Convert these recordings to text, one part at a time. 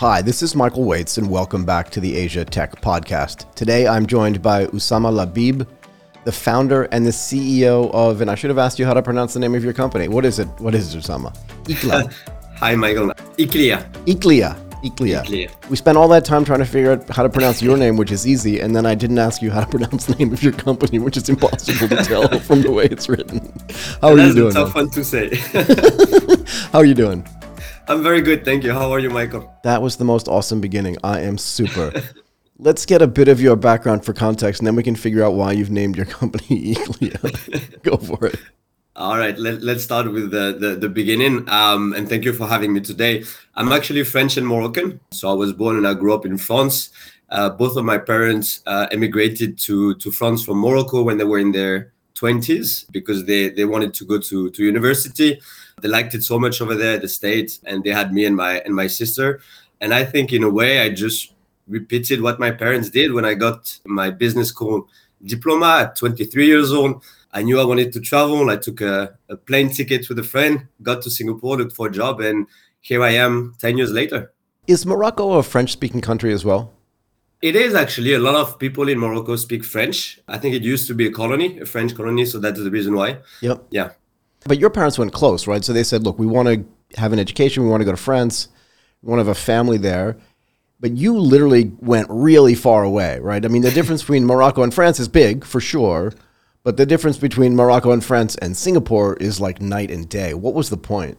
Hi, this is Michael Waitze, and welcome back to the Asia Tech Podcast. Today I'm joined by Oussama Labib, the founder and the CEO of, and I should have asked you how to pronounce the name of your company. What is it? What is it, Oussama? Ikla. Hi, Michael. aeqlia. aeqlia. aeqlia. aeqlia. We spent all that time trying to figure out how to pronounce your name, which is easy, and then I didn't ask you how to pronounce the name of your company, which is impossible to tell from the way it's written. How are That's you doing? a tough man? one to say. How are you doing? I'm very good, thank you. How are you, Michael? That was the most awesome beginning. I am super. Let's get a bit of your background for context, and then we can figure out why you've named your company aeqlia. Go for it. All right, let, let's start with the, the, the beginning. Um, and thank you for having me today. I'm actually French and Moroccan. So I was born and I grew up in France. Uh, both of my parents uh, emigrated to, to France from Morocco when they were in their 20s because they, they wanted to go to, to university. They liked it so much over there, the States, and they had me and my and my sister. And I think in a way I just repeated what my parents did when I got my business school diploma at 23 years old. I knew I wanted to travel. I took a, a plane ticket with a friend, got to Singapore, looked for a job, and here I am 10 years later. Is Morocco a French speaking country as well? It is actually a lot of people in Morocco speak French. I think it used to be a colony, a French colony, so that is the reason why. Yep. Yeah. But your parents went close, right? So they said, look, we want to have an education, we want to go to France, we want to have a family there. But you literally went really far away, right? I mean, the difference between Morocco and France is big, for sure. But the difference between Morocco and France and Singapore is like night and day. What was the point?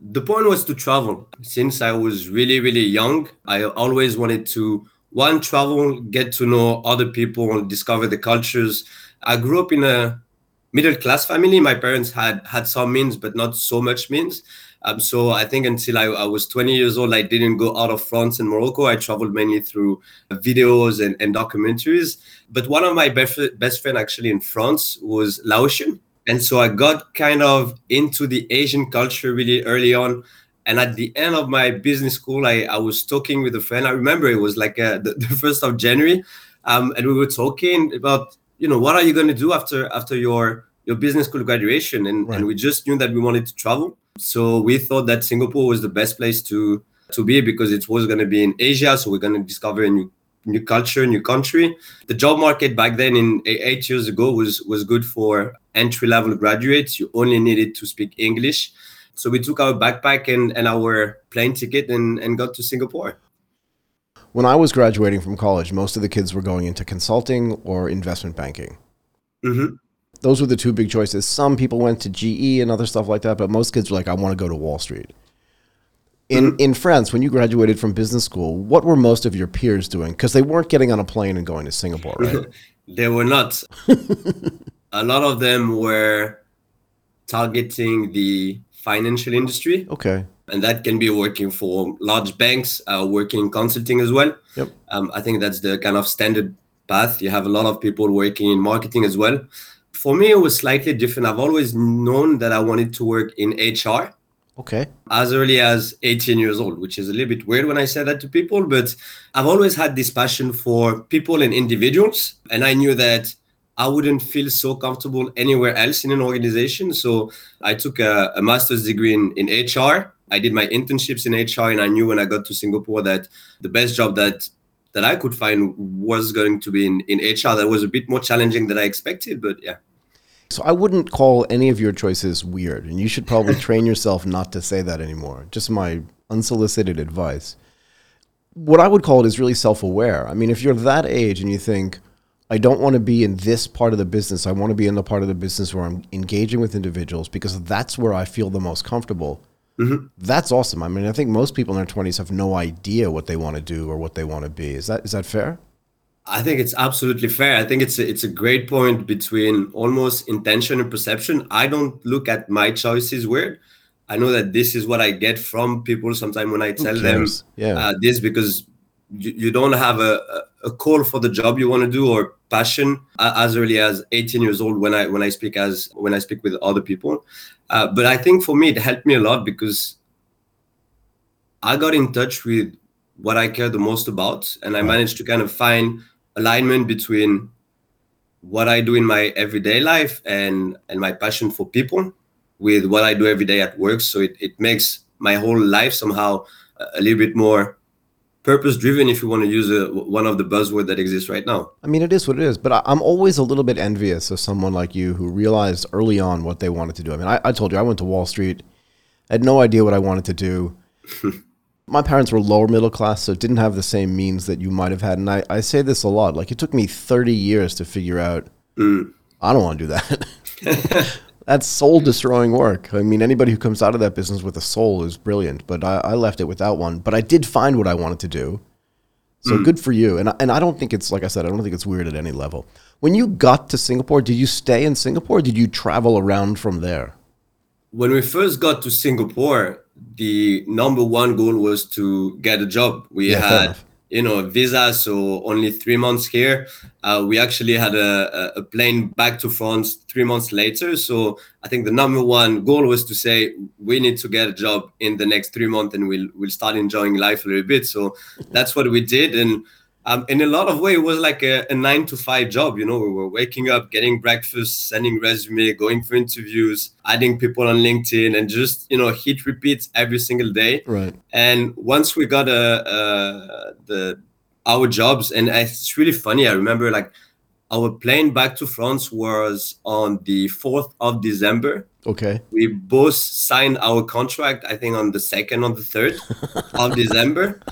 The point was to travel. Since I was really, really young, I always wanted to one travel, get to know other people, and discover the cultures. I grew up in a middle class family. My parents had had some means, but not so much means. Um, so I think until I, I, was 20 years old, I didn't go out of France and Morocco. I traveled mainly through videos and, and documentaries. But one of my best best friend actually in France was Laotian, and so I got kind of into the Asian culture really early on. And at the end of my business school, I, I was talking with a friend. I remember it was like uh, the, the first of January, um, and we were talking about you know what are you going to do after after your your business school graduation? And, right. and we just knew that we wanted to travel. So we thought that singapore was the best place to to be because it was going to be in asia. So we're going to discover a new new culture new country. The job market back then in eh, eight years ago was was good for entry level graduates. You only needed to speak english. So we took our backpack and, and our plane ticket and, and got to singapore when I was graduating from college, most of the kids were going into consulting or investment banking. Mm-hmm. Those were the two big choices. Some people went to GE and other stuff like that, but most kids were like, I want to go to Wall Street. In, mm-hmm. in France, when you graduated from business school, what were most of your peers doing? Because they weren't getting on a plane and going to Singapore, right? they were not. a lot of them were targeting the financial industry. Okay and that can be working for large banks, uh, working in consulting as well. Yep. Um, I think that's the kind of standard path. You have a lot of people working in marketing as well. For me, it was slightly different. I've always known that I wanted to work in HR. Okay. As early as 18 years old, which is a little bit weird when I say that to people, but I've always had this passion for people and individuals. And I knew that I wouldn't feel so comfortable anywhere else in an organization. So I took a, a master's degree in, in HR I did my internships in HR, and I knew when I got to Singapore that the best job that that I could find was going to be in, in HR. That was a bit more challenging than I expected, but yeah. So I wouldn't call any of your choices weird, and you should probably train yourself not to say that anymore. Just my unsolicited advice. What I would call it is really self-aware. I mean, if you're that age and you think, I don't want to be in this part of the business. I want to be in the part of the business where I'm engaging with individuals because that's where I feel the most comfortable Mm-hmm. That's awesome. I mean, I think most people in their twenties have no idea what they want to do or what they want to be. Is that is that fair? I think it's absolutely fair. I think it's a, it's a great point between almost intention and perception. I don't look at my choices weird. I know that this is what I get from people sometimes when I tell them yeah. uh, this because you, you don't have a, a call for the job you want to do or passion as early as 18 years old when I when I speak as when I speak with other people. Uh, but I think for me, it helped me a lot because I got in touch with what I care the most about, and I managed to kind of find alignment between what I do in my everyday life and and my passion for people with what I do every day at work. So it, it makes my whole life somehow a little bit more purpose driven if you want to use a, one of the buzzwords that exists right now I mean, it is what it is, but I, I'm always a little bit envious of someone like you who realized early on what they wanted to do. I mean, I, I told you I went to Wall Street, I had no idea what I wanted to do. My parents were lower middle class, so didn't have the same means that you might have had. And I, I say this a lot. Like, it took me 30 years to figure out, mm. I don't want to do that. That's soul destroying work. I mean, anybody who comes out of that business with a soul is brilliant, but I, I left it without one. But I did find what I wanted to do. So mm. good for you. And I, and I don't think it's like I said, I don't think it's weird at any level. When you got to Singapore, did you stay in Singapore? Or did you travel around from there? when we first got to Singapore, the number one goal was to get a job. We Yeah, had. You know, visa, so only three months here. Uh, we actually had a, a a plane back to France three months later. So I think the number one goal was to say we need to get a job in the next three months, and we'll we'll start enjoying life a little bit. So that's what we did, and. Um, in a lot of way, it was like a, a nine to five job. You know, we were waking up, getting breakfast, sending resume, going for interviews, adding people on LinkedIn, and just you know hit repeats every single day. Right. And once we got uh, uh, the our jobs, and it's really funny. I remember like our plane back to France was on the fourth of December. Okay. We both signed our contract. I think on the second or the third of December.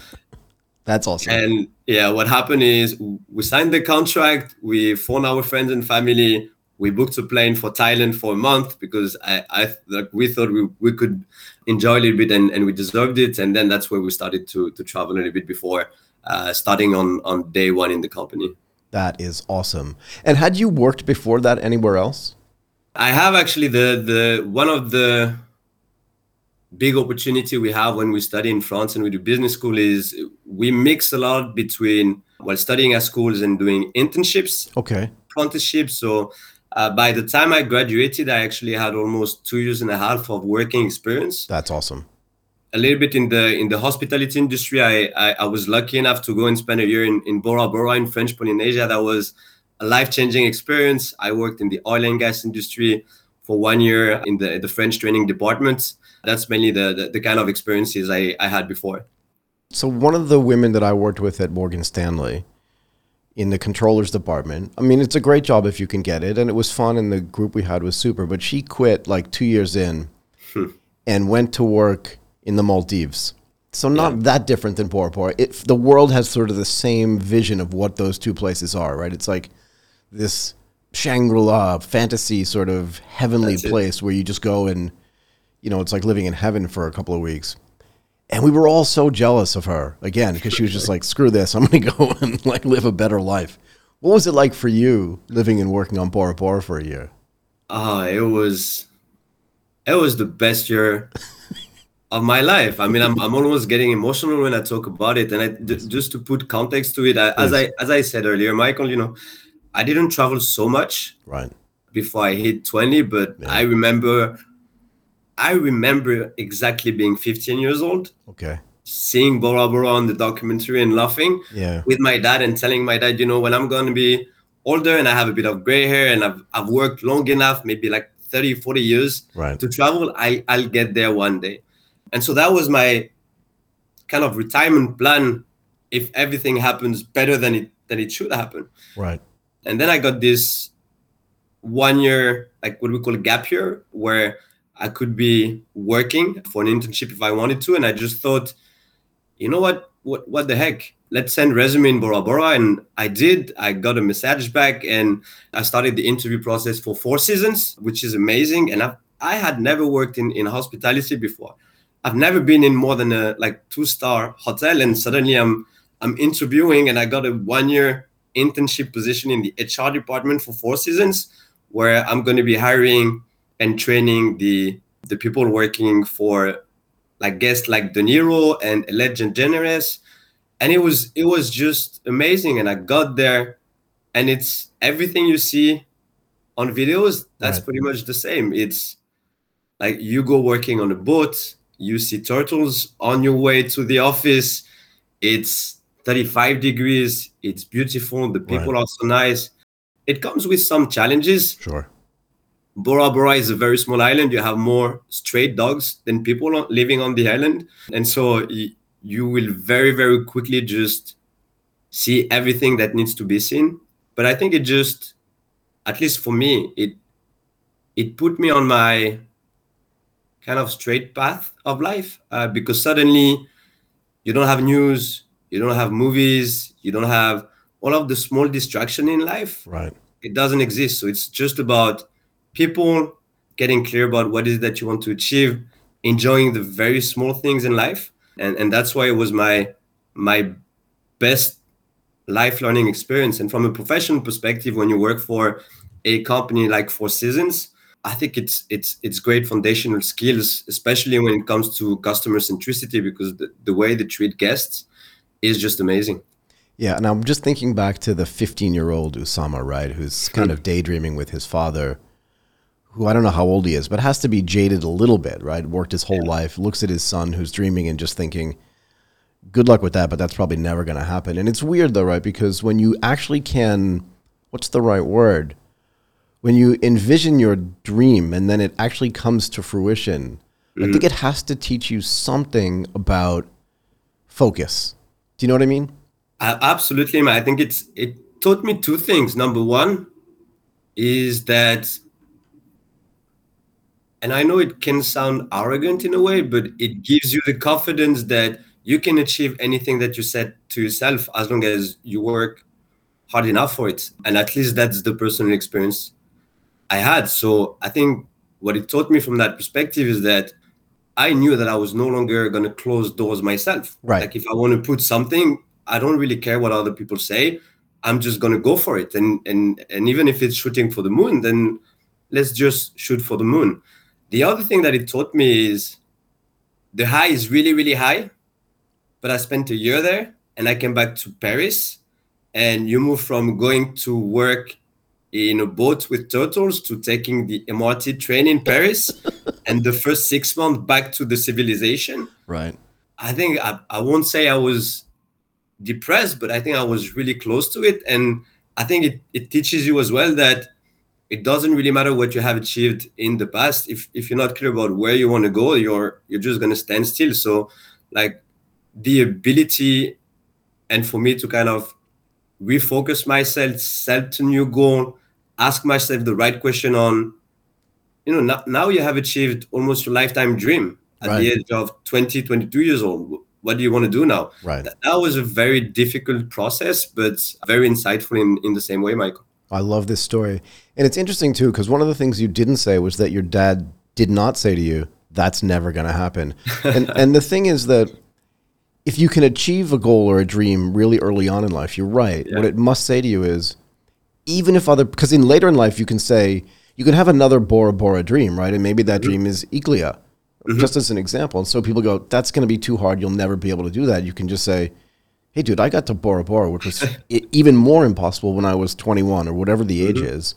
That's awesome. And yeah, what happened is we signed the contract. We phoned our friends and family. We booked a plane for Thailand for a month because I, I like we thought we, we could enjoy a little bit and, and we deserved it. And then that's where we started to to travel a little bit before uh, starting on on day one in the company. that is awesome. And had you worked before that anywhere else? I have actually the the one of the big opportunity we have when we study in France and we do business school is we mix a lot between while studying at schools and doing internships, Okay. apprenticeships. So uh, by the time I graduated, I actually had almost two years and a half of working experience. That's awesome. A little bit in the in the hospitality industry. I I, I was lucky enough to go and spend a year in, in Bora Bora in French Polynesia. That was a life changing experience. I worked in the oil and gas industry for one year in the the French training department. That's mainly the the, the kind of experiences I, I had before. So one of the women that I worked with at Morgan Stanley in the controllers department, I mean, it's a great job if you can get it, and it was fun, and the group we had was super. But she quit like two years in, hmm. and went to work in the Maldives. So not that different than Bora. It, the world has sort of the same vision of what those two places are, right? It's like this Shangri-La fantasy sort of heavenly That's it. place where you just go and, you know, it's like living in heaven for a couple of weeks. And we were all so jealous of her again because she was just like, "Screw this! I'm going to go and like live a better life." What was it like for you living and working on Bora Bora for a year? Ah, it was it was the best year of my life. I mean, I'm, I'm almost getting emotional when I talk about it. And I, j- just to put context to it, I, as I as I said earlier, Michael, you know, I didn't travel so much Right. before I hit 20, but I remember I remember exactly being 15 years old, Okay. seeing Bora Bora on the documentary and laughing Yeah. with my dad and telling my dad, you know, when I'm going to be older and I have a bit of gray hair and I've, I've worked long enough, maybe like 30, 40 years Right. to travel, I, I'll get there one day. And so that was my kind of retirement plan if everything happens better than it than it should happen. Right. And then I got this one year, like what we call a gap year, where I could be working for an internship if I wanted to. And I just thought, you know what? What what the heck? Let's send resume in Bora Bora. And I did. I got a message back and I started the interview process for four seasons, which is amazing. And I I had never worked in, in hospitality before. I've never been in more than a like two star hotel. And suddenly I'm I'm interviewing and I got a one year internship position in the HR department for four seasons, where I'm going to be hiring and training the the people working for like guests like De Niro and Legend Generous, and it was it was just amazing. And I got there, and it's everything you see on videos. That's Right. pretty much the same. It's like you go working on a boat, you see turtles on your way to the office. It's 35 degrees. It's beautiful. The people Right. are so nice. It comes with some challenges. Sure. Bora Bora is a very small island. You have more stray dogs than people living on the island, and so you will very very quickly just see everything that needs to be seen. But i think it just at least for me it it put me on my kind of straight path of life uh, because suddenly you don't have news you don't have movies you don't have all of the small distraction in life. Right. It doesn't exist. So it's just about people getting clear about what is it that you want to achieve enjoying the very small things in life. And and that's why it was my my best life learning experience. And from a professional perspective when you work for a company like four seasons i think it's it's it's great foundational skills especially when it comes to customer centricity because the, the way they treat guests is just amazing. Yeah and i'm just thinking back to the 15 year old Oussama right who's kind hmm. of daydreaming with his father who I don't know how old he is, but has to be jaded a little bit, right? Worked his whole yeah. life, looks at his son who's dreaming and just thinking, good luck with that, but that's probably never going to happen. And it's weird though, right? Because when you actually can, what's the right word? When you envision your dream and then it actually comes to fruition, mm-hmm. I think it has to teach you something about focus. Do you know what I mean? Uh, absolutely, man. I think it's it taught me two things. Number one is that and I know it can sound arrogant in a way, but it gives you the confidence that you can achieve anything that you set to yourself as long as you work hard enough for it. And at least that's the personal experience I had. So I think what it taught me from that perspective is that I knew that I was no longer going to close doors myself. Right. Like if I want to put something, I don't really care what other people say. I'm just going to go for it. And and and even if it's shooting for the moon, then let's just shoot for the moon. The other thing that it taught me is the high is really, really high, but I spent a year there and I came back to Paris. And you move from going to work in a boat with turtles to taking the MRT train in Paris and the first six months back to the civilization. Right. I think I, I won't say I was depressed, but I think I was really close to it. And I think it, it teaches you as well that it doesn't really matter what you have achieved in the past. If if you're not clear about where you want to go you're you're just going to stand still. So like the ability and for me to kind of refocus myself set a new goal ask myself the right question on you know now, now you have achieved almost your lifetime dream at right. the age of 20 22 years old. What do you want to do now? Right. That, that was a very difficult process but very insightful in in the same way michael I love this story. And it's interesting too, because one of the things you didn't say was that your dad did not say to you, that's never going to happen. and, and the thing is that if you can achieve a goal or a dream really early on in life, you're right. Yeah. What it must say to you is, even if other, because in later in life, you can say, you can have another Bora Bora dream, right? And maybe that mm-hmm. dream is aeqlia, mm-hmm. just as an example. And so people go, that's going to be too hard. You'll never be able to do that. You can just say, hey, dude, I got to Bora Bora, which was even more impossible when I was 21 or whatever the age mm-hmm. is.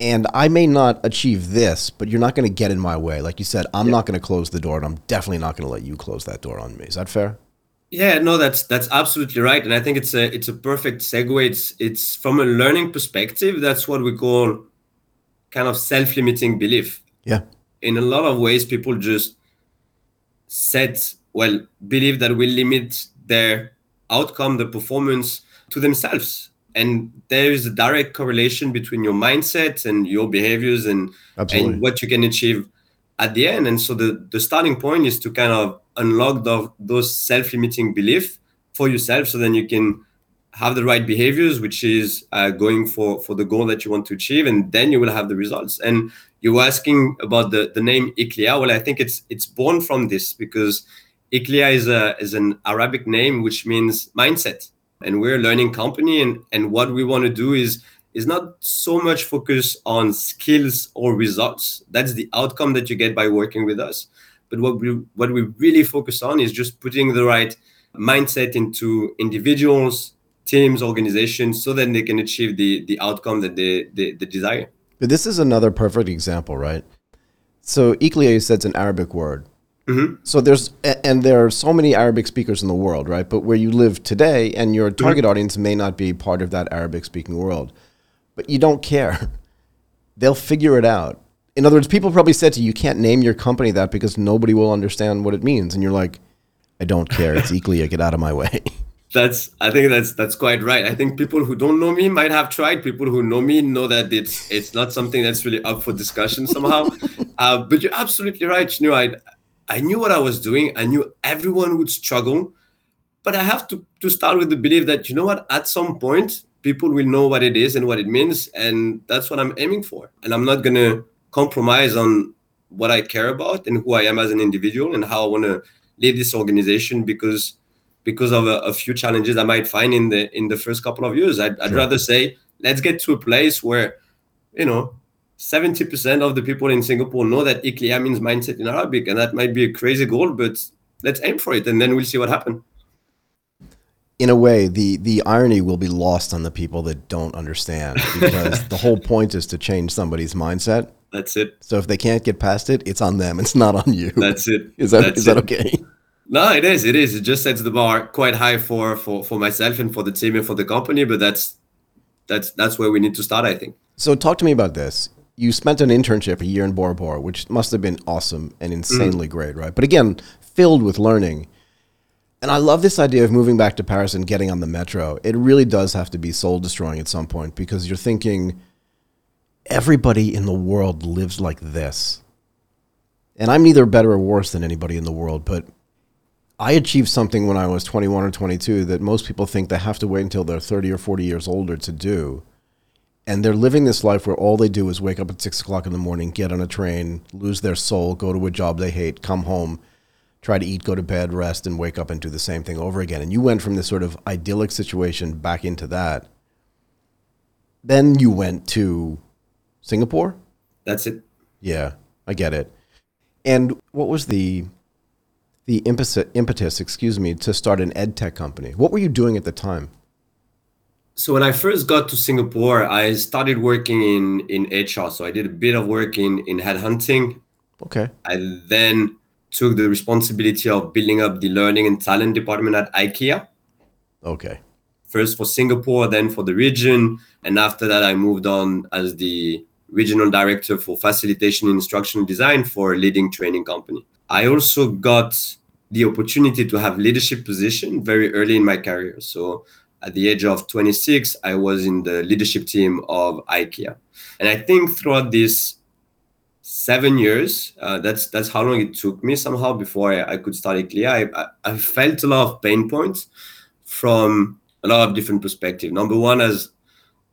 And I may not achieve this, but you're not going to get in my way. Like you said, I'm yeah. not going to close the door, and I'm definitely not going to let you close that door on me. Is that fair? Yeah, no, that's that's absolutely right, and I think it's a it's a perfect segue. It's it's from a learning perspective. That's what we call kind of self-limiting belief. Yeah. In a lot of ways, people just set well believe that we limit their outcome, the performance to themselves. And there is a direct correlation between your mindset and your behaviors and, and what you can achieve at the end. And so the, the starting point is to kind of unlock the, those self-limiting beliefs for yourself so then you can have the right behaviors, which is uh, going for, for the goal that you want to achieve, and then you will have the results. And you were asking about the, the name aeqlia. Well, I think it's it's born from this because aeqlia is a is an Arabic name which means mindset, and we're a learning company, and and what we want to do is is not so much focus on skills or results. That's the outcome that you get by working with us. But what we what we really focus on is just putting the right mindset into individuals, teams, organizations, so that they can achieve the the outcome that they they, they desire. But this is another perfect example, right? So aeqlia, said it's an Arabic word. Mm-hmm. So there's and there are so many Arabic speakers in the world, right? But where you live today, and your mm-hmm. target mm-hmm. audience may not be part of that Arabic speaking world, but you don't care. They'll figure it out. In other words, people probably said to you, "You can't name your company that because nobody will understand what it means," and you're like, I don't care. It's aeqlia. Get out of my way. That's I think that's that's quite right. I think people who don't know me might have tried. People who know me know that it's it's not something that's really up for discussion somehow. uh, but you're absolutely right. Know, I I knew what I was doing. I knew everyone would struggle, but I have to to start with the belief that you know what, at some point, people will know what it is and what it means, and that's what I'm aiming for. And I'm not gonna compromise on what I care about and who I am as an individual and how I want to lead this organization because because of a, a, few challenges I might find in the in the first couple of years. I'd, I'd rather say let's get to a place where you know 70% of the people in Singapore know that aeqlia means mindset in Arabic, and that might be a crazy goal, but let's aim for it, and then we'll see what happens. In a way, the the irony will be lost on the people that don't understand because the whole point is to change somebody's mindset. That's it. So if they can't get past it, it's on them. It's not on you. That's it. Is that That's is that okay? No, it is. It is. It just sets the bar quite high for for for myself and for the team and for the company. But that's that's that's where we need to start. I think. So talk to me about this you spent an internship a year in Bora Bora, which must have been awesome and insanely mm. great, right? But again, filled with learning. And I love this idea of moving back to Paris and getting on the metro. It really does have to be soul destroying at some point because you're thinking everybody in the world lives like this. And I'm neither better or worse than anybody in the world, but I achieved something when I was 21 or 22 that most people think they have to wait until they're 30 or 40 years older to do and they're living this life where all they do is wake up at six o'clock in the morning, get on a train, lose their soul, go to a job they hate, come home, try to eat, go to bed, rest, and wake up and do the same thing over again. And you went from this sort of idyllic situation back into that. Then you went to Singapore. That's it. Yeah, I get it. And what was the the impetus, impetus, excuse me, to start an ed tech company? What were you doing at the time? So when I first got to Singapore, I started working in in HR. So I did a bit of work in in headhunting. Okay. I then took the responsibility of building up the learning and talent department at IKEA. Okay. First for Singapore, then for the region, and after that, I moved on as the regional director for facilitation and instructional design for a leading training company. I also got the opportunity to have leadership position very early in my career. So at the age of 26, I was in the leadership team of IKEA. And I think throughout these seven years, uh, that's that's how long it took me somehow before I, I could start aeqlia. I, I, felt a lot of pain points from a lot of different perspectives. Number one, as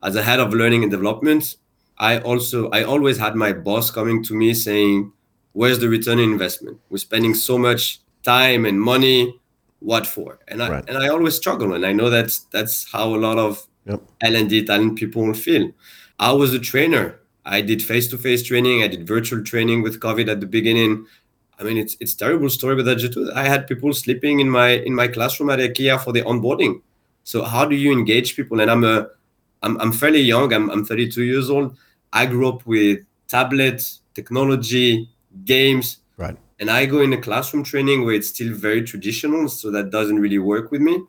as a head of learning and development, I also I always had my boss coming to me saying, "Where's the return on investment? We're spending so much time and money what for. And i right. and i always struggle and i know that's that's how a lot of yep. l&d talent people feel. I was a trainer. I did face-to-face training. I did virtual training with covid at the beginning. I mean it's it's terrible story but that's true i had people sleeping in my in my classroom at ikea for the onboarding. So how do you engage people? And i'm a i'm, I'm fairly young. I'm, I'm 32 years old. I grew up with tablets technology games and I go in a classroom training where it's still very traditional, so that doesn't really work with me.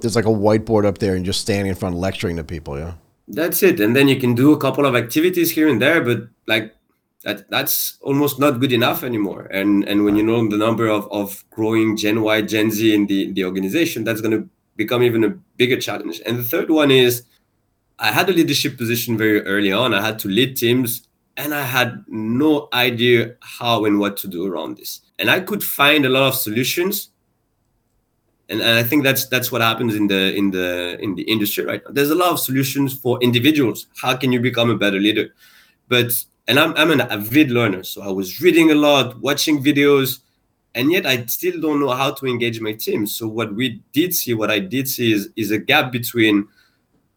There's like a whiteboard up there and just standing in front lecturing to people, yeah. That's it. And then you can do a couple of activities here and there, but like that that's almost not good enough anymore. And and when you know the number of, of growing Gen Y, Gen Z in the the organization, that's gonna become even a bigger challenge. And the third one is I had a leadership position very early on. I had to lead teams and I had no idea how and what to do around this. And I could find a lot of solutions. And, and I think that's that's what happens in the in the in the industry right now. There's a lot of solutions for individuals. How can you become a better leader? But and I'm I'm an avid learner, so I was reading a lot, watching videos, and yet I still don't know how to engage my team. So what we did see, what I did see is is a gap between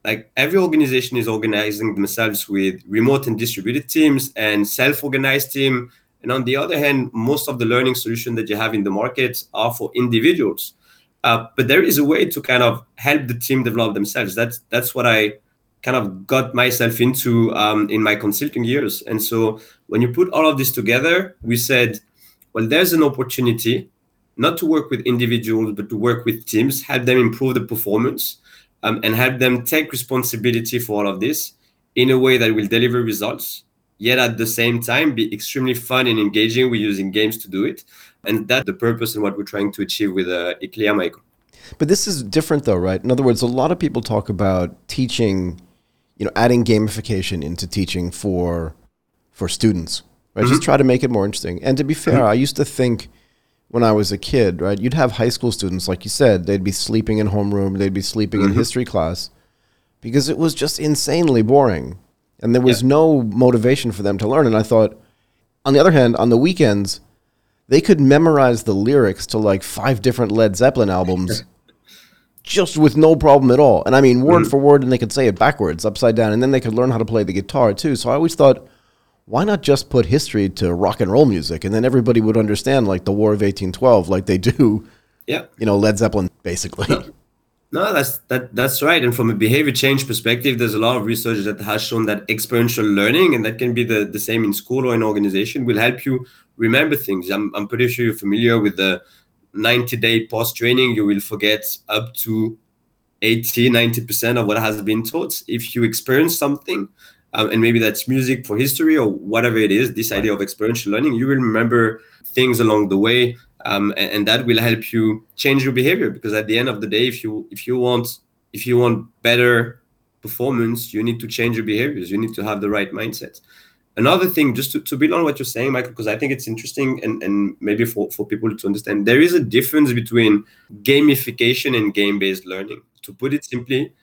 like every organization is organizing themselves with remote and distributed teams and self-organized team. And on the other hand most of the learning solution that you have in the market are for individuals. Uh, but there is a way to kind of help the team develop themselves. That's that's what i kind of got myself into um, in my consulting years. And so when you put all of this together we said well there's an opportunity not to work with individuals but to work with teams help them improve the performance um, and help them take responsibility for all of this in a way that will deliver results yet at the same time be extremely fun and engaging we're using games to do it And that's the purpose and what we're trying to achieve with uh, aeqlia, Michael. But this is different, though, right? In other words, a lot of people talk about teaching, you know, adding gamification into teaching for for students, right? Mm-hmm. Just try to make it more interesting. And to be fair, mm-hmm. I used to think when I was a kid, right? You'd have high school students, like you said, they'd be sleeping in homeroom, they'd be sleeping mm-hmm. in history class because it was just insanely boring. And there was yeah. no motivation for them to learn. And I thought, on the other hand, on the weekends, they could memorize the lyrics to like five different Led Zeppelin albums just with no problem at all. And I mean, word mm-hmm. for word, and they could say it backwards, upside down. And then they could learn how to play the guitar too. So I always thought, why not just put history to rock and roll music, and then everybody would understand like the War of 1812, like they do. Yeah. You know, Led Zeppelin, basically. No, no, that's that that's right. And from a behavior change perspective, there's a lot of research that has shown that experiential learning, and that can be the, the same in school or in organization, will help you remember things. I'm I'm pretty sure you're familiar with the 90 day post training. You will forget up to 80, 90% of what has been taught. If you experience something, um, and maybe that's music for history or whatever it is, this idea of experiential learning, you will remember things along the way, um, and, and, that will help you change your behavior. Because at the end of the day, if you if you want if you want better performance, you need to change your behaviors. You need to have the right mindset. Another thing, just to, to build on what you're saying, Michael, because I think it's interesting and, and maybe for, for people to understand, there is a difference between gamification and game-based learning. To put it simply,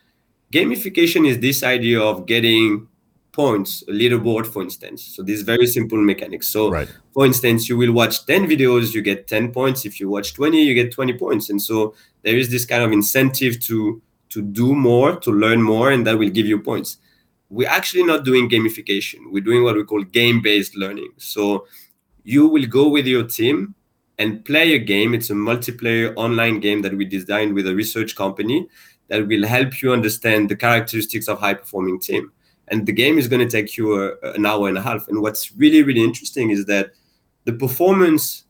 gamification is this idea of getting points, a leaderboard, for instance. So these very simple mechanics. So, right. for instance, you will watch 10 videos, you get 10 points. If you watch 20, you get 20 points. And so there is this kind of incentive to to do more, to learn more, and that will give you points. We're actually not doing gamification. We're doing what we call game-based learning. So you will go with your team and play a game. It's a multiplayer online game that we designed with a research company that will help you understand the characteristics of high-performing team and the game is going to take you a, an hour and a half. And what's really really interesting is that the performance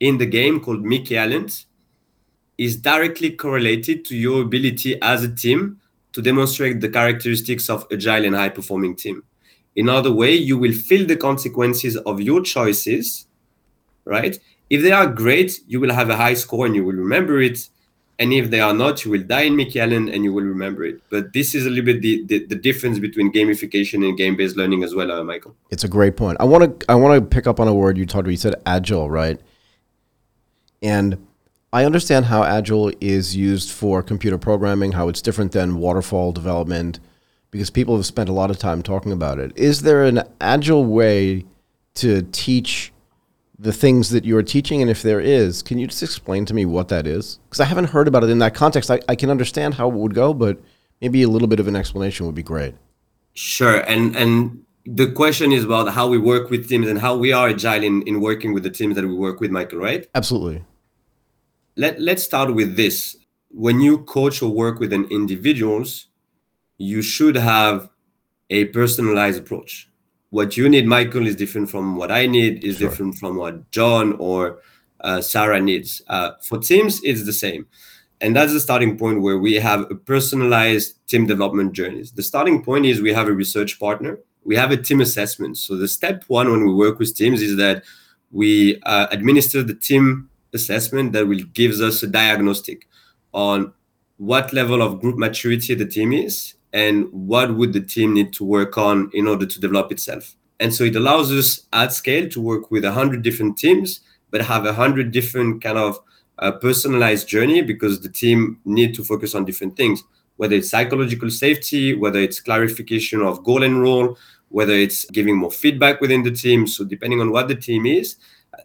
in the game called Mickey Allen is directly correlated to your ability as a team to demonstrate the characteristics of agile and high performing team. In other way, you will feel the consequences of your choices, right? If they are great, you will have a high score and you will remember it and if they are not you will die in mickey allen and you will remember it. But this is a little bit the, the, the difference between gamification and game-based learning as well uh, michael. It's a great point. I want to i want to pick up on a word you talked about. You said agile right? And i understand how agile is used for computer programming how it's different than waterfall development because people have spent a lot of time talking about it. Is there an agile way to teach the things that you're teaching? And if there is, can you just explain to me what that is? Because I haven't heard about it in that context. I, I can understand how it would go, but maybe a little bit of an explanation would be great. Sure. And and the question is about how we work with teams and how we are agile in, in working with the teams that we work with, Michael, right? Absolutely. Let, let's start with this. When you coach or work with an individuals, you should have a personalized approach what you need, Michael, is different from what I need, is sure. different from what John or uh, Sarah needs. Uh, for teams, it's the same. And that's the starting point where we have a personalized team development journeys. The starting point is we have a research partner, we have a team assessment. So the step one when we work with teams is that we uh, administer the team assessment that will gives us a diagnostic on what level of group maturity the team is and what would the team need to work on in order to develop itself. And so it allows us at scale to work with 100 different teams, but have 100 different kind of uh, personalized journey because the team need to focus on different things, whether it's psychological safety, whether it's clarification of goal and role, whether it's giving more feedback within the team. So depending on what the team is,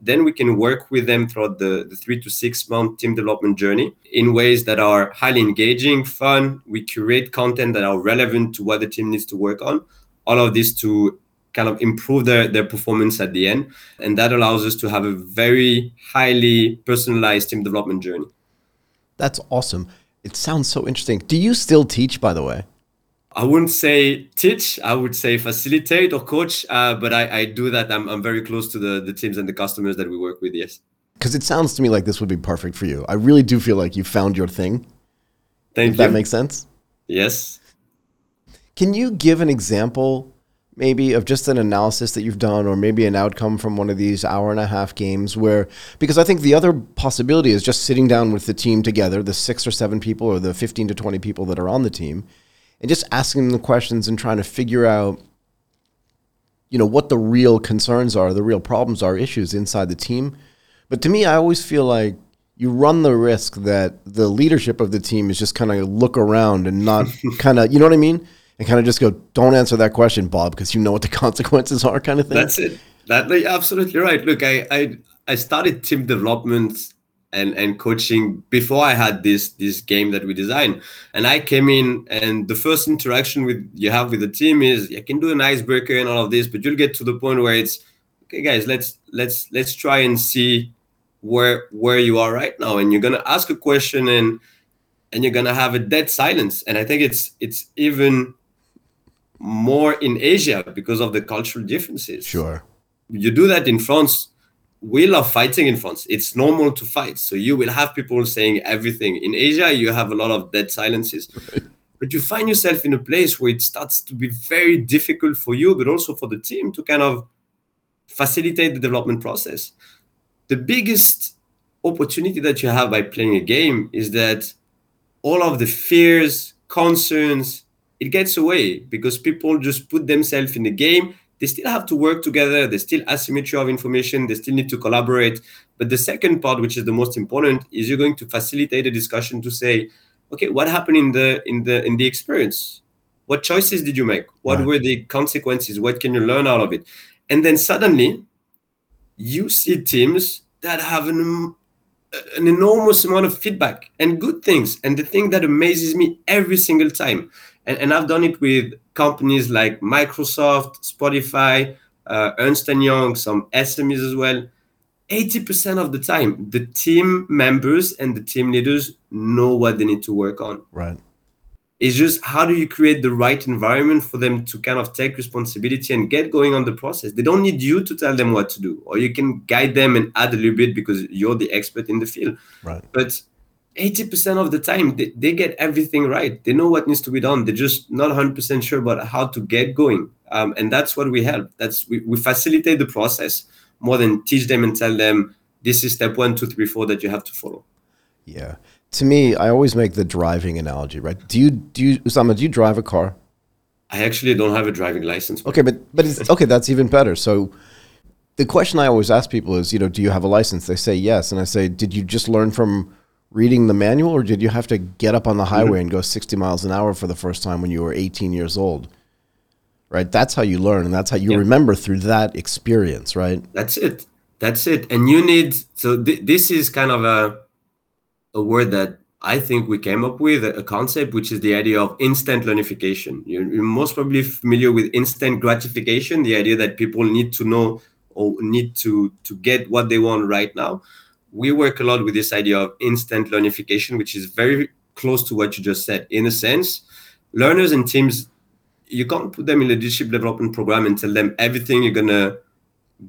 then we can work with them throughout the, the three to six month team development journey in ways that are highly engaging, fun. We curate content that are relevant to what the team needs to work on. All of this to kind of improve their, their performance at the end. And that allows us to have a very highly personalized team development journey. That's awesome. It sounds so interesting. Do you still teach, by the way? I wouldn't say teach, I would say facilitate or coach, uh, but I, I do that. I'm, I'm very close to the, the teams and the customers that we work with, yes. Because it sounds to me like this would be perfect for you. I really do feel like you found your thing. Thank you. That makes sense? Yes. Can you give an example maybe of just an analysis that you've done or maybe an outcome from one of these hour and a half games where because I think the other possibility is just sitting down with the team together, the 6 or 7 people or the 15 to 20 people that are on the team and just asking them the questions and trying to figure out you know what the real concerns are, the real problems are, issues inside the team. But to me, I always feel like you run the risk that the leadership of the team is just kind of look around and not kind of, you know what I mean? And kind of just go, don't answer that question, Bob, because you know what the consequences are, kind of thing. That's it. That absolutely right. Look, I I, I started team development and and coaching before I had this this game that we designed. And I came in, and the first interaction with you have with the team is you can do an icebreaker and all of this, but you'll get to the point where it's okay, guys. Let's let's let's try and see where where you are right now, and you're gonna ask a question and and you're gonna have a dead silence. And I think it's it's even more in Asia because of the cultural differences. Sure. You do that in France we love fighting in France. It's normal to fight. So you will have people saying everything. In Asia, you have a lot of dead silences. Right. But you find yourself in a place where it starts to be very difficult for you, but also for the team to kind of facilitate the development process. The biggest opportunity that you have by playing a game is that all of the fears, concerns, it gets away because people just put themselves in the game they still have to work together. There's still asymmetry of information. They still need to collaborate. But the second part, which is the most important, is you're going to facilitate a discussion to say, okay, what happened in the in the in the experience? What choices did you make? What right. were the consequences? What can you learn out of it? And then suddenly, you see teams that have an an enormous amount of feedback and good things. And the thing that amazes me every single time and, and I've done it with companies like Microsoft, Spotify, uh, Ernst and Young, some SMEs as well. 80% of the time, the team members and the team leaders know what they need to work on. Right. It's just how do you create the right environment for them to kind of take responsibility and get going on the process? They don't need you to tell them what to do, or you can guide them and add a little bit because you're the expert in the field. Right. But 80% of the time they, they get everything right. They know what needs to be done. They're just not 100% sure about how to get going. Um, and that's what we help. That's we, we facilitate the process more than teach them and tell them this is step one two three four that you have to follow. Yeah. To me i always make the driving analogy right? Do you do you Oussama do you drive a car? I actually don't have a driving license okay but but it's okay that's even better. So the question i always ask people is you know do you have a license? They say yes and i say did you just learn from reading the manual, or did you have to get up on the highway mm-hmm. and go 60 miles an hour for the first time when you were 18 years old? Right? That's how you learn, and that's how you remember through that experience, right? That's it. That's it. And you need so th- this is kind of a a word that I think we came up with a concept which is the idea of instant learnification. You're, you're most probably familiar with instant gratification, the idea that people need to know or need to to get what they want right now we work a lot with this idea of instant learnification, which is very close to what you just said. In a sense, learners and teams, you can't put them in a leadership development program and tell them everything you're gonna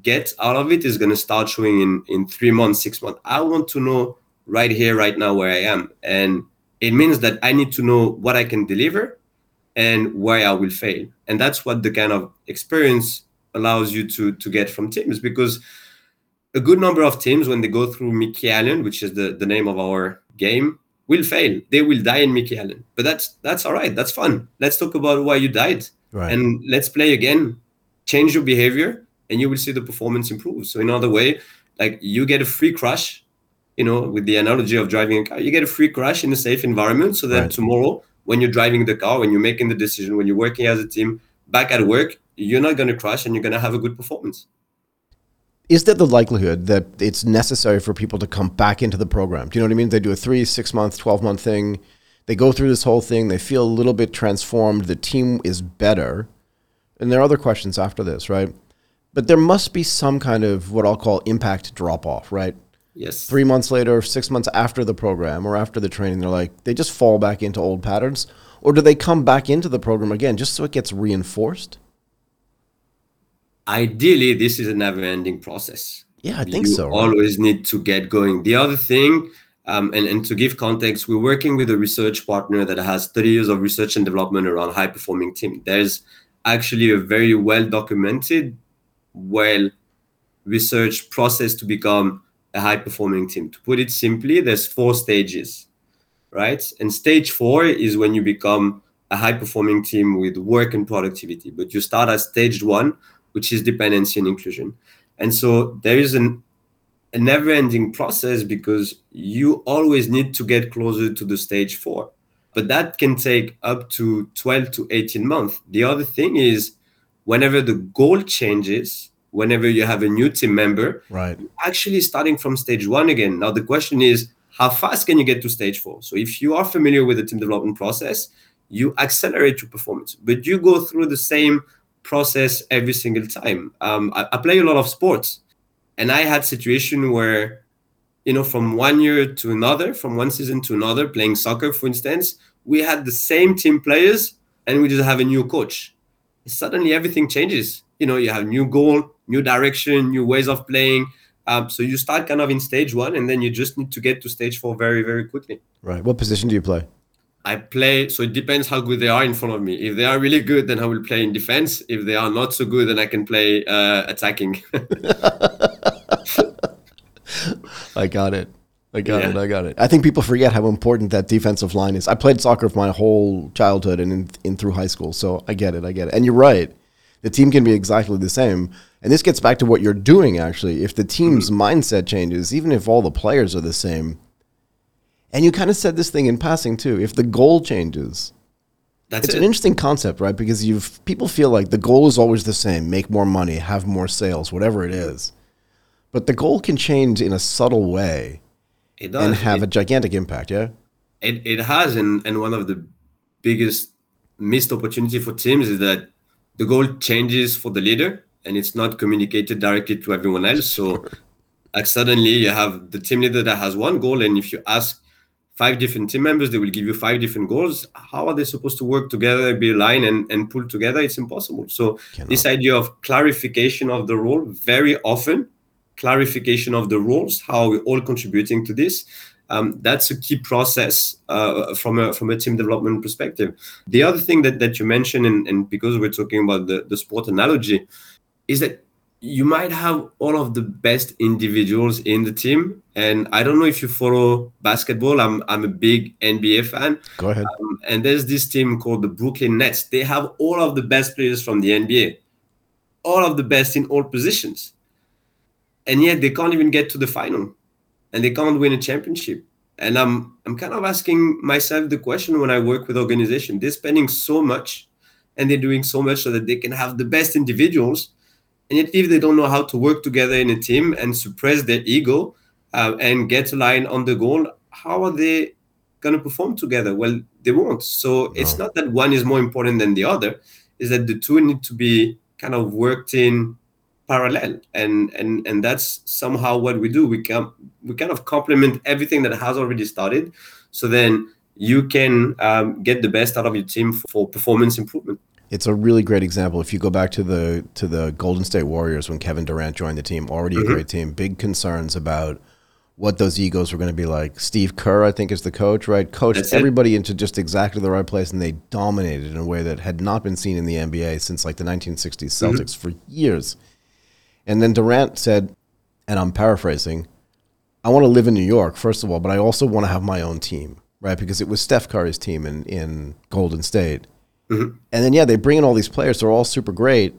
get out of it is gonna start showing in in three months, six months. I want to know right here, right now, where I am, and it means that I need to know what I can deliver and where I will fail, and that's what the kind of experience allows you to to get from teams because a good number of teams when they go through Mickey Allen, which is the, the name of our game, will fail. They will die in Mickey Allen. But that's that's all right. That's fun. Let's talk about why you died. Right. And let's play again. Change your behavior and you will see the performance improve. So in other way, like you get a free crash, you know, with the analogy of driving a car, you get a free crash in a safe environment so that right. tomorrow when you're driving the car, when you're making the decision, when you're working as a team, back at work, you're not going to crash and you're going to have a good performance is there the likelihood that it's necessary for people to come back into the program? Do you know what I mean? They do a three, six month, 12 month thing. They go through this whole thing. They feel a little bit transformed. The team is better. And there are other questions after this, right? But there must be some kind of what I'll call impact drop off, right? Yes. Three months later, six months after the program or after the training, they're like, they just fall back into old patterns. Or do they come back into the program again just so it gets reinforced? Ideally this is a never ending process yeah i think you so right? always need to get going the other thing um, and, and to give context we're working with a research partner that has 30 years of research and development around high performing team there's actually a very well documented, well researched process to become a high performing team. To put it simply, there's four stages, right? And stage four is when you become a high performing team with work and productivity. But you start at stage one, which is dependency and inclusion. And so there is an, a never ending process because you always need to get closer to the stage four. But that can take up to 12 to 18 months. The other thing is, whenever the goal changes, whenever you have a new team member, right? Actually, starting from stage one again. Now the question is, how fast can you get to stage four? So if you are familiar with the team development process, you accelerate your performance, but you go through the same process every single time. Um, I, I play a lot of sports, and I had situation where, you know, from one year to another, from one season to another, playing soccer, for instance, we had the same team players, and we just have a new coach. Suddenly, everything changes. You know, you have new goal, new direction, new ways of playing. Um, so you start kind of in stage one, and then you just need to get to stage four very, very quickly. Right. What position do you play? I play. So it depends how good they are in front of me. If they are really good, then I will play in defense. If they are not so good, then I can play uh, attacking. I got it. I got yeah. it. I got it. I think people forget how important that defensive line is. I played soccer for my whole childhood and in, in through high school, so I get it. I get it. And you're right the team can be exactly the same. And this gets back to what you're doing, actually. If the team's mm-hmm. mindset changes, even if all the players are the same, and you kind of said this thing in passing too, if the goal changes, that's it's it. an interesting concept, right? Because you've people feel like the goal is always the same: make more money, have more sales, whatever it is. But the goal can change in a subtle way, it does. and have it, a gigantic impact. Yeah, it it has, and and one of the biggest missed opportunity for teams is that the goal changes for the leader and it's not communicated directly to everyone else. So like suddenly you have the team leader that has one goal, and if you ask five different team members, they will give you five different goals. How are they supposed to work together, be aligned, and, and pull together? It's impossible. So Cannot. this idea of clarification of the role very often, clarification of the roles, how we're all contributing to this um, that's a key process uh, from a from a team development perspective. The other thing that, that you mentioned, and, and because we're talking about the, the sport analogy, is that you might have all of the best individuals in the team. And I don't know if you follow basketball. I'm I'm a big NBA fan. Go ahead. Um, and there's this team called the Brooklyn Nets. They have all of the best players from the NBA, all of the best in all positions, and yet they can't even get to the final and they can't win a championship. And I'm I'm kind of asking myself the question when I work with organizations. They're spending so much and they're doing so much so that they can have the best individuals. And yet if they don't know how to work together in a team and suppress their ego uh, and get aligned on the goal, how are they going to perform together? Well, they won't. So no. it's not that one is more important than the other, is that the two need to be kind of worked in parallel and and and that's somehow what we do we can we kind of complement everything that has already started so then you can um, get the best out of your team for performance improvement it's a really great example if you go back to the to the golden state warriors when kevin durant joined the team already mm-hmm. a great team big concerns about what those egos were going to be like. Steve Kerr, I think, is the coach, right? Coached That's everybody it. into just exactly the right place, and they dominated in a way that had not been seen in the NBA since like the 1960s Celtics mm-hmm. for years. And then Durant said, and I'm paraphrasing, I want to live in New York, first of all, but I also want to have my own team, right? Because it was Steph Curry's team in, in Golden State. Mm-hmm. And then, yeah, they bring in all these players. They're all super great.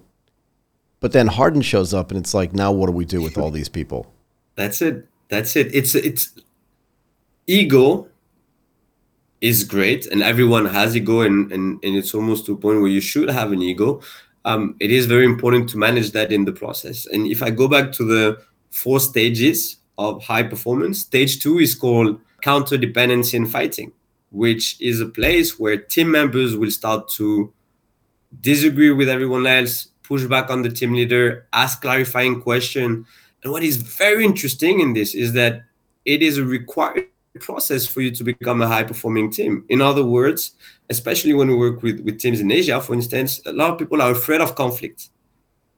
But then Harden shows up, and it's like, now what do we do with all these people? That's it. That's it. It's it's ego is great, and everyone has ego, and, and, and it's almost to a point where you should have an ego um, it is very important to manage that in the process. And if I go back to the four stages of high performance, stage two is called counter dependency and fighting, which is a place where team members will start to disagree with everyone else, push back on the team leader, ask clarifying question. And what is very interesting in this is that it is a required process for you to become a high performing team. In other words, especially when we work with, with teams in Asia, for instance, a lot of people are afraid of conflict,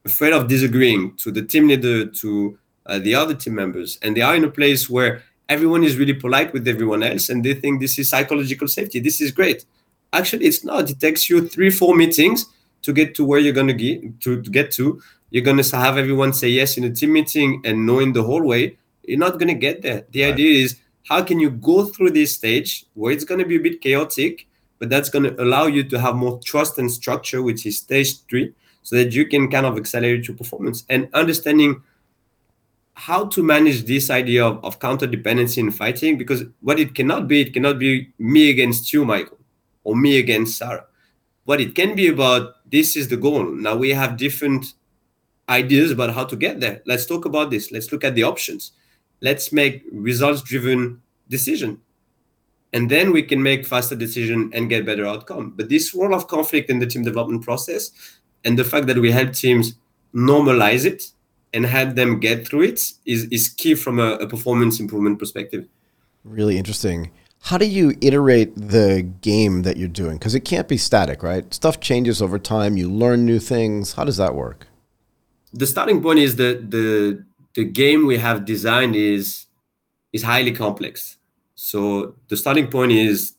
afraid of disagreeing to the team leader, to uh, the other team members. And they are in a place where everyone is really polite with everyone else and they think this is psychological safety. This is great. Actually, it's not. It takes you three, four meetings to get to where you're going to get to, get to you're going to have everyone say yes in a team meeting and knowing the whole way you're not going to get there the right. idea is how can you go through this stage where it's going to be a bit chaotic but that's going to allow you to have more trust and structure which is stage three so that you can kind of accelerate your performance and understanding how to manage this idea of, of counter dependency in fighting because what it cannot be it cannot be me against you michael or me against sarah. What it can be about this is the goal. Now we have different ideas about how to get there. Let's talk about this. Let's look at the options. Let's make results driven decision. And then we can make faster decision and get better outcome. But this role of conflict in the team development process and the fact that we help teams normalize it and help them get through it is, is key from a, a performance improvement perspective. Really interesting. How do you iterate the game that you're doing? Because it can't be static, right? Stuff changes over time. You learn new things. How does that work? The starting point is that the the game we have designed is is highly complex. So the starting point is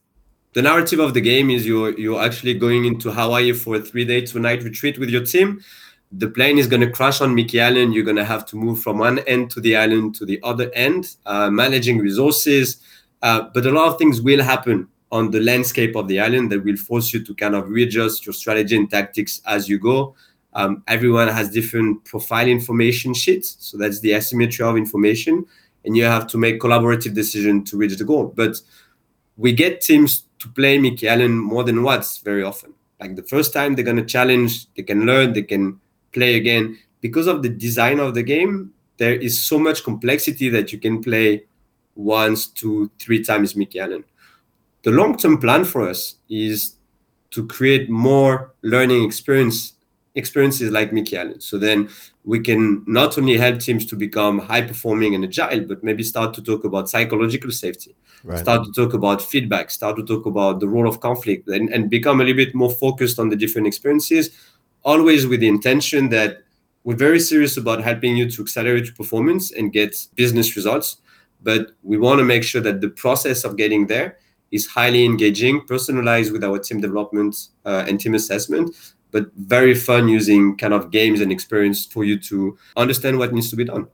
the narrative of the game is you're you're actually going into Hawaii for a three day two night retreat with your team the plane is going to crash on Mickey Island. You're going to have to move from one end to the island to the other end, uh, managing resources. Uh, but a lot of things will happen on the landscape of the island that will force you to kind of readjust your strategy and tactics as you go. Um, everyone has different profile information sheets. So that's the asymmetry of information. And you have to make collaborative decision to reach the goal. But we get teams to play Mickey Island more than once very often. Like the first time they're going to challenge, they can learn, they can play again because of the design of the game there is so much complexity that you can play once two three times Mickey Island the long-term plan for us is to create more learning experience experiences like Mickey Island. so then we can not only help teams to become high performing and agile but maybe start to talk about psychological safety right. start to talk about feedback start to talk about the role of conflict and, and become a little bit more focused on the different experiences always with the intention that we're very serious about helping you to accelerate your performance and get business results. But we want to make sure that the process of getting there is highly engaging, personalized with our team development uh, and team assessment, but very fun using kind of games and experience for you to understand what needs to be done.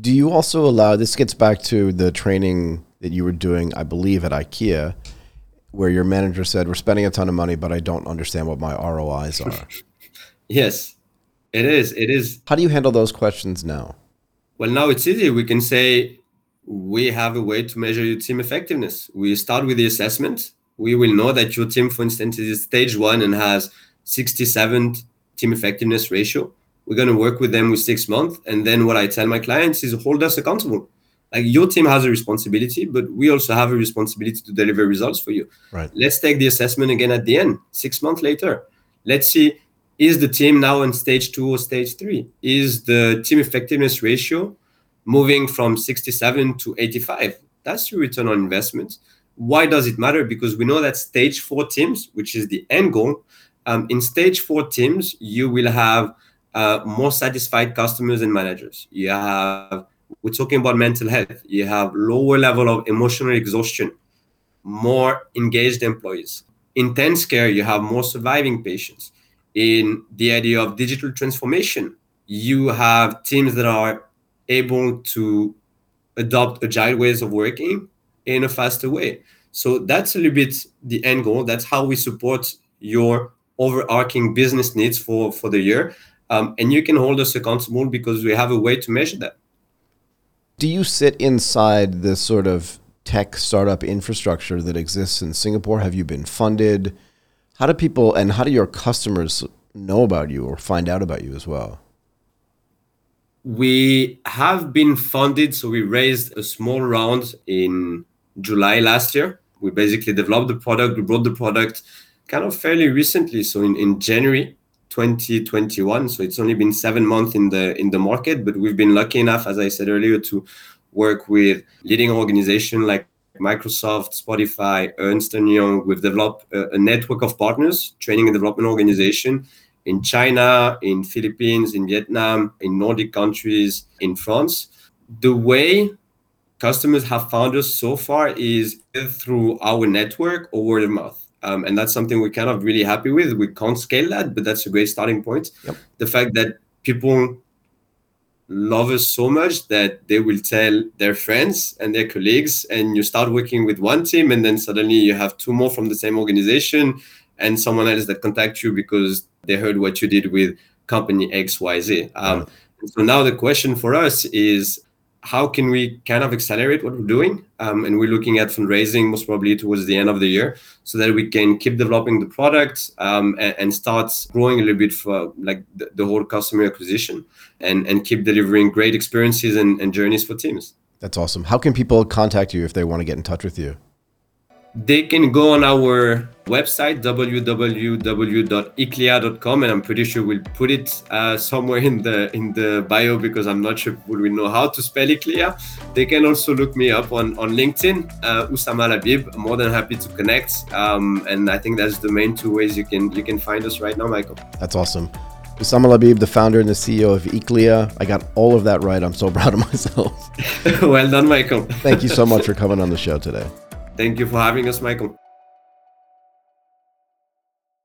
Do you also allow this gets back to the training that you were doing, I believe, at IKEA, where your manager said, We're spending a ton of money, but I don't understand what my ROIs are. Yes, it is. It is. How do you handle those questions now? Well, now it's easy. We can say we have a way to measure your team effectiveness. We start with the assessment. We will know that your team, for instance, is stage one and has 67 team effectiveness ratio. We're going to work with them with six months. And then what I tell my clients is hold us accountable. Like your team has a responsibility, but we also have a responsibility to deliver results for you. Right. Let's take the assessment again at the end, six months later. Let's see is the team now in stage two or stage three? Is the team effectiveness ratio moving from 67 to 85? That's your return on investment. Why does it matter? Because we know that stage four teams, which is the end goal, um, in stage four teams, you will have uh, more satisfied customers and managers. You have, we're talking about mental health. You have lower level of emotional exhaustion, more engaged employees. Intense care, you have more surviving patients in the idea of digital transformation. You have teams that are able to adopt agile ways of working in a faster way. So that's a little bit the end goal. That's how we support your overarching business needs for, for the year. Um, and you can hold us accountable because we have a way to measure that. Do you sit inside the sort of tech startup infrastructure that exists in Singapore? Have you been funded? How do people and how do your customers know about you or find out about you as well? We have been funded, so we raised a small round in July last year. We basically developed the product, we brought the product kind of fairly recently, so in, in January 2021. So it's only been seven months in the in the market, but we've been lucky enough, as I said earlier, to work with leading organizations like Microsoft, Spotify, Ernst & Young, we've developed a, a, network of partners, training and development organization in China, in Philippines, in Vietnam, in Nordic countries, in France. The way customers have found us so far is through our network or word of mouth. Um, and that's something we're kind of really happy with. We can't scale that, but that's a great starting point. Yep. The fact that people love us so much that they will tell their friends and their colleagues, and you start working with one team, and then suddenly you have two more from the same organization and someone else that contact you because they heard what you did with company XYZ. Um, So now the question for us is how can we kind of accelerate what we're doing? Um, and we're looking at fundraising most probably towards the end of the year so that we can keep developing the product um, and, and, start growing a little bit for like the, the, whole customer acquisition and, and keep delivering great experiences and, and journeys for teams. That's awesome. How can people contact you if they want to get in touch with you? they can go on our website www.aeqlia.com and i'm pretty sure we'll put it uh, somewhere in the in the bio because i'm not sure people will know how to spell aeqlia they can also look me up on on linkedin uh, Oussama Labib more than happy to connect um, and i think that's the main two ways you can you can find us right now michael that's awesome Oussama Labib, the founder and the CEO of aeqlia. I got all of that right. I'm so proud of myself. well done, Michael. Thank you so much for coming on the show today. Thank you for having us, Michael.